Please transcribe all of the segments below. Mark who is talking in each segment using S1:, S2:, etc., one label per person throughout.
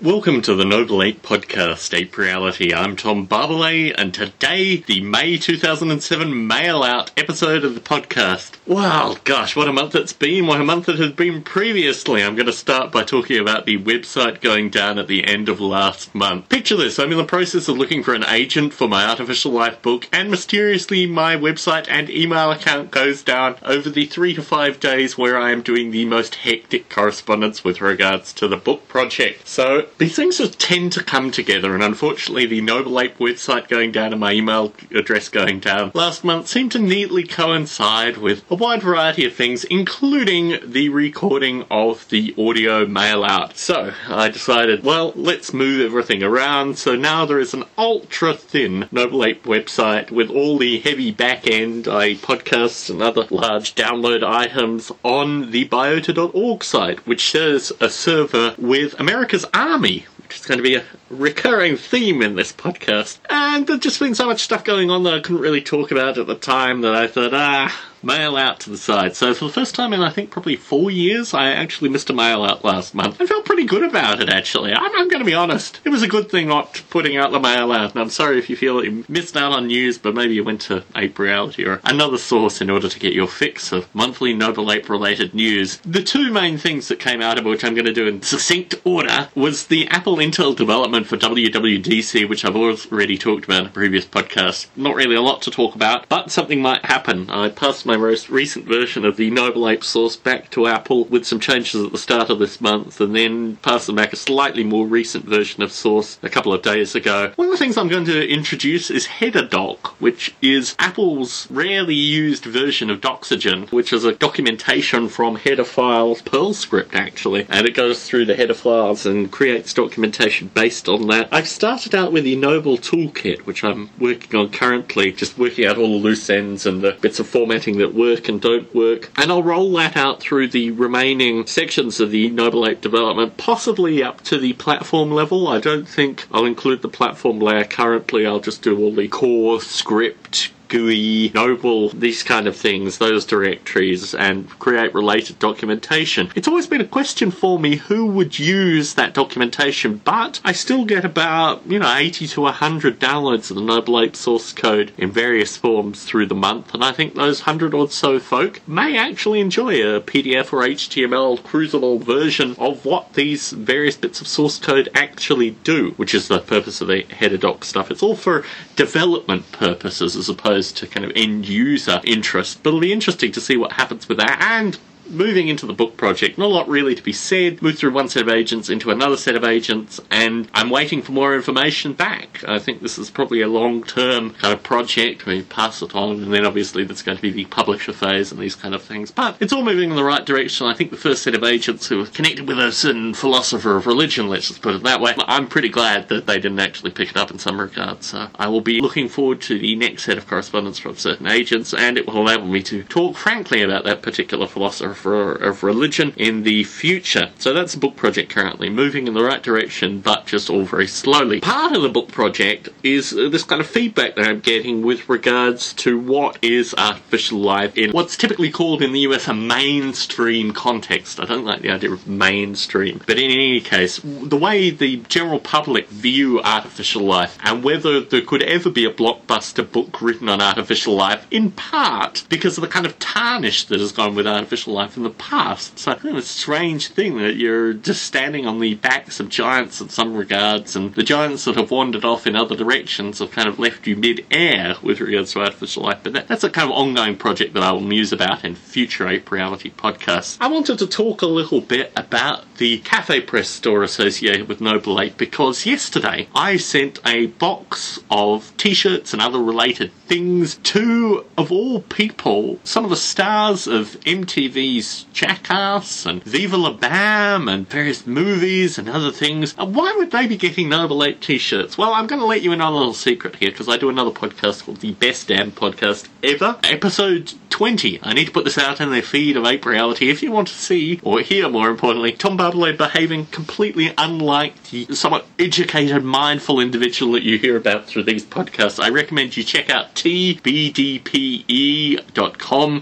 S1: Welcome to the Noble Ape Podcast, Ape Reality. I'm Tom Barbalet, and today, the May 2007 mail out episode of the podcast. Wow, gosh, what a month it's been, what a month it has been previously. I'm going to start by talking about the website going down at the end of last month. Picture this I'm in the process of looking for an agent for my Artificial Life book, and mysteriously, my website and email account goes down over the three to five days where I am doing the most hectic correspondence with regards to the book project. So, these things just tend to come together, and unfortunately, the Noble Ape website going down and my email address going down last month seemed to neatly coincide with a wide variety of things, including the recording of the audio mail out. So I decided, well, let's move everything around. So now there is an ultra thin Noble Ape website with all the heavy back end, i.e., podcasts and other large download items on the biota.org site, which shares a server with America's Army, which is going to be a recurring theme in this podcast. And there's just been so much stuff going on that I couldn't really talk about at the time that I thought, ah, mail out to the side. So for the first time in I think probably four years, I actually missed a mail out last month. I felt pretty good about it actually. I'm, I'm going to be honest. It was a good thing not putting out the mail out. And I'm sorry if you feel that you missed out on news, but maybe you went to Ape Reality or another source in order to get your fix of monthly Noble Ape related news. The two main things that came out of which I'm going to do in succinct order was the Apple Intel development for WWDC, which I've already talked about in a previous podcast. Not really a lot to talk about, but something might happen. I passed my most recent version of the Noble Ape source back to Apple with some changes at the start of this month, and then passed them back a slightly more recent version of source a couple of days ago. One of the things I'm going to introduce is HeaderDoc, which is Apple's rarely used version of Doxygen, which is a documentation from header files Perl script actually, and it goes through the header files and creates documentation based on that. I've started out with the Noble Toolkit, which I'm working on currently, just working out all the loose ends and the bits of formatting that work and don't work, and I'll roll that out through the remaining sections of the Noble Ape development, possibly up to the platform level. I don't think I'll include the platform layer currently, I'll just do all the core script GUI, Noble, these kind of things, those directories, and create related documentation. It's always been a question for me who would use that documentation, but I still get about, you know, 80 to 100 downloads of the Noble Ape source code in various forms through the month, and I think those 100 or so folk may actually enjoy a PDF or HTML cruisable version of what these various bits of source code actually do, which is the purpose of the header doc stuff. It's all for development purposes as opposed to kind of end user interest. But it'll be interesting to see what happens with that and moving into the book project, not a lot really to be said. Move through one set of agents into another set of agents, and I'm waiting for more information back. I think this is probably a long term kind of project. We pass it on, and then obviously there's going to be the publisher phase and these kind of things. But it's all moving in the right direction. I think the first set of agents who are connected with a certain philosopher of religion, let's just put it that way, I'm pretty glad that they didn't actually pick it up in some regards. So I will be looking forward to the next set of correspondence from certain agents, and it will enable me to talk frankly about that particular philosopher of religion in the future. So that's the book project currently, moving in the right direction, but just all very slowly. Part of the book project is uh, this kind of feedback that I'm getting with regards to what is artificial life in what's typically called in the US a mainstream context. I don't like the idea of mainstream, but in any case, the way the general public view artificial life and whether there could ever be a blockbuster book written on artificial life, in part because of the kind of tarnish that has gone with artificial life in the past. So, It's like a strange thing that you're just standing on the backs of giants in some regards, and the giants that have wandered off in other directions have kind of left you mid-air with regards to artificial life. But that, that's a kind of ongoing project that I will muse about in future Ape Reality podcasts. I wanted to talk a little bit about the Cafe Press store associated with Noble Ape because yesterday I sent a box of t-shirts and other related things to, of all people, some of the stars of MTV's Jackass and Viva La Bam and various movies and other things. And why would they be getting Noble Ape t-shirts? Well, I'm going to let you in on a little secret here because I do another podcast called the Best Damn Podcast Ever. Episode 20. I need to put this out in the feed of Ape Reality if you want to see, or hear more importantly, Tom Barbalet behaving completely unlike the somewhat educated, mindful individual that you hear about through these podcasts. I recommend you check out tbdpe.com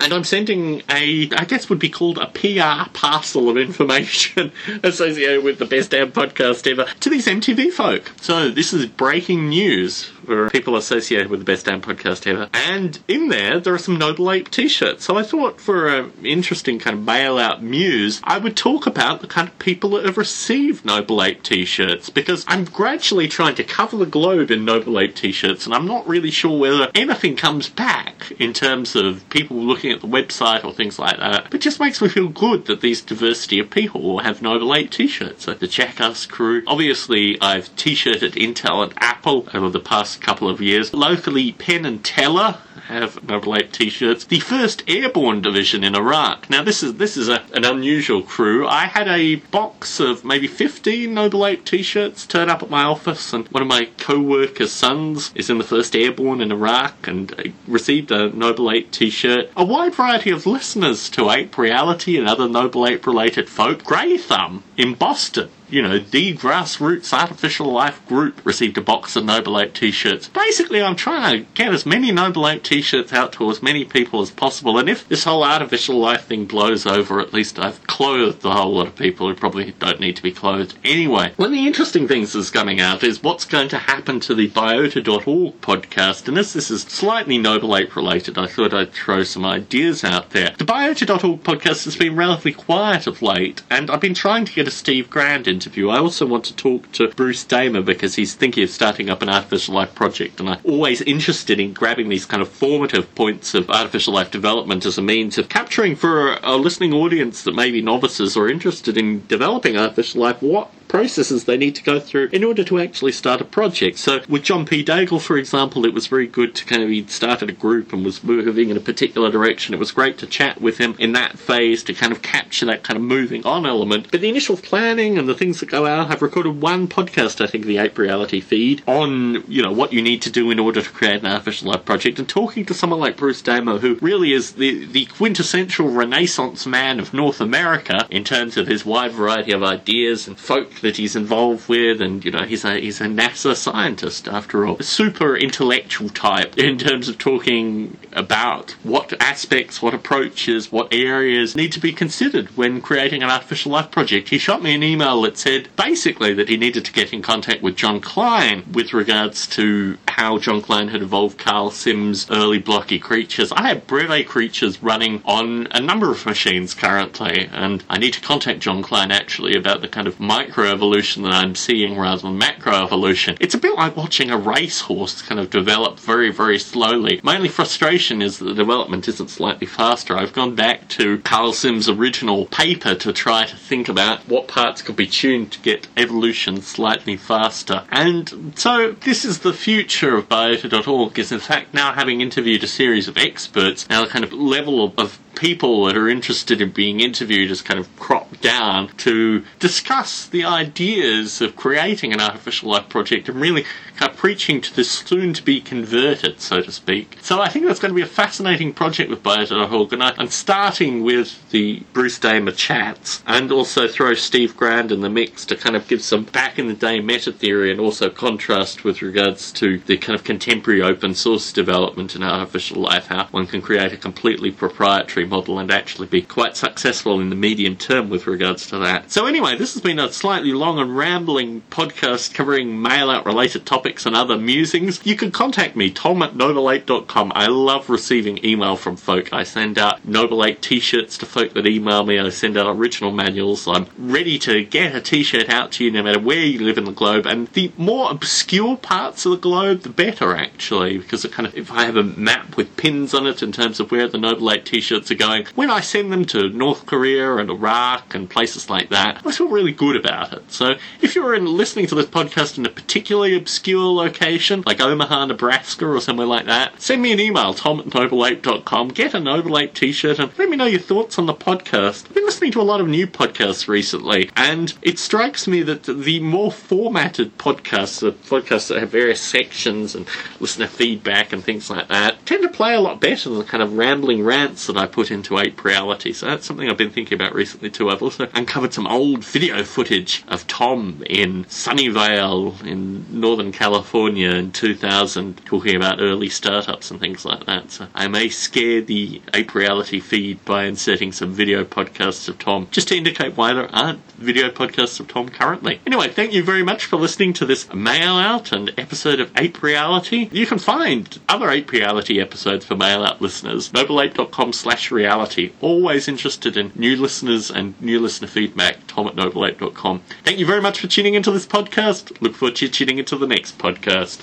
S1: and I'm sending a, I guess would be called a PR parcel of information associated with the best damn podcast ever to these MTV folk. So this is breaking news for people associated with the best damn podcast ever. And in there, there are some Noble Ape t-shirts. So I thought for an interesting kind of bailout muse, I would talk about the kind of people that have received Noble Ape t-shirts because I'm gradually trying to cover the globe in Noble Ape t-shirts and I'm not really sure whether anything comes back in terms of people looking at the website or things like that. But just makes me feel good that these diversity of people have Noble Ape t-shirts. So the Jackass crew. Obviously, I've t-shirted Intel and Apple over the past couple of years. Locally, Penn and Teller have Noble Ape t-shirts. The first Airborne Division in Iraq. Now this is this is a, an unusual crew. I had a box of maybe 15 Noble Ape t-shirts turn up at my office, and one of my co-workers' sons is in the first Airborne in Iraq, and uh, received a Noble Ape t-shirt. A wide variety of listeners to Ape Reality and other Noble Ape related folk. Grey Thumb in Boston you know, the grassroots artificial life group received a box of Noble Ape t-shirts. Basically, I'm trying to get as many Noble Ape t-shirts out to as many people as possible. And if this whole artificial life thing blows over, at least I've clothed a whole lot of people who probably don't need to be clothed anyway. One of the interesting things that's coming out is what's going to happen to the biota.org podcast. And as this is slightly Noble Ape related, I thought I'd throw some ideas out there. The biota.org podcast has been relatively quiet of late, and I've been trying to get a Steve Grand interview. I also want to talk to Bruce Damer because he's thinking of starting up an artificial life project, and I'm always interested in grabbing these kind of formative points of artificial life development as a means of capturing for a listening audience that may be novices or interested in developing artificial life what processes they need to go through in order to actually start a project. So with John P. Daigle, for example, it was very good to kind of he started a group and was moving in a particular direction. It was great to chat with him in that phase to kind of capture that kind of moving on element. But the initial planning and the things that go out, I've recorded one podcast, I think, the Ape Reality feed on you know what you need to do in order to create an artificial life project, and talking to someone like Bruce Damer, who really is the the quintessential Renaissance man of North America in terms of his wide variety of ideas and folk that he's involved with, and you know he's a he's a NASA scientist after all, a super intellectual type in terms of talking about what aspects, what approaches, what areas need to be considered when creating an artificial life project. He shot me an email that said basically that he needed to get in contact with Jon Klein with regards to how Jon Klein had evolved Karl Sims' early blocky creatures. I have Breve creatures running on a number of machines currently, and I need to contact Jon Klein actually about the kind of micro evolution that I'm seeing rather than macro evolution. It's a bit like watching a racehorse kind of develop very, very slowly. My only frustration is that the development isn't slightly faster. I've gone back to Karl Sims' original paper to try to think about what parts could be tuned to get evolution slightly faster. And so this is the future of biota.org is in fact now having interviewed a series of experts, now the kind of level of, of people that are interested in being interviewed has kind of cropped down to discuss the ideas of creating an artificial life project and really kind of preaching to the soon to be converted, so to speak. So I think that's going to be a fascinating project with Biota.org, and I'm starting with the Bruce Damer chats and also throw Steve Grand in the mix to kind of give some back in the day meta theory and also contrast with regards to the kind of contemporary open source development in artificial life, how one can create a completely proprietary model and actually be quite successful in the medium term with regards to that. So anyway, this has been a slightly long and rambling podcast covering mail out related topics and other musings. You can contact me, tom at nobleape.com. I love receiving email from folk. I send out Noble Ape t-shirts to folk that email me. I send out original manuals. I'm ready to get a t-shirt out to you no matter where you live in the globe. And the more obscure parts of the globe, the better actually, because it kind of, if I have a map with pins on it in terms of where the Noble Ape t-shirts are are going, when I send them to North Korea and Iraq and places like that, I feel really good about it. So if you're in listening to this podcast in a particularly obscure location, like Omaha, Nebraska or somewhere like that, send me an email, tom at nobleape.com, get a Noble Ape t-shirt and let me know your thoughts on the podcast. I've been listening to a lot of new podcasts recently and it strikes me that the more formatted podcasts, the podcasts that have various sections and listener feedback and things like that, tend to play a lot better than the kind of rambling rants that I put into Ape Reality. So that's something I've been thinking about recently too. I've also uncovered some old video footage of Tom in Sunnyvale in Northern California in 2000 talking about early startups and things like that. So I may scare the Ape Reality feed by inserting some video podcasts of Tom just to indicate why there aren't video podcasts of Tom currently. Anyway, thank you very much for listening to this mail out and episode of Ape Reality. You can find other Ape Reality episodes for mail out listeners. nobleape.com slash reality. Always interested in new listeners and new listener feedback. Tom at nobleape.com. Thank you very much for tuning into this podcast. Look forward to tuning into the next podcast.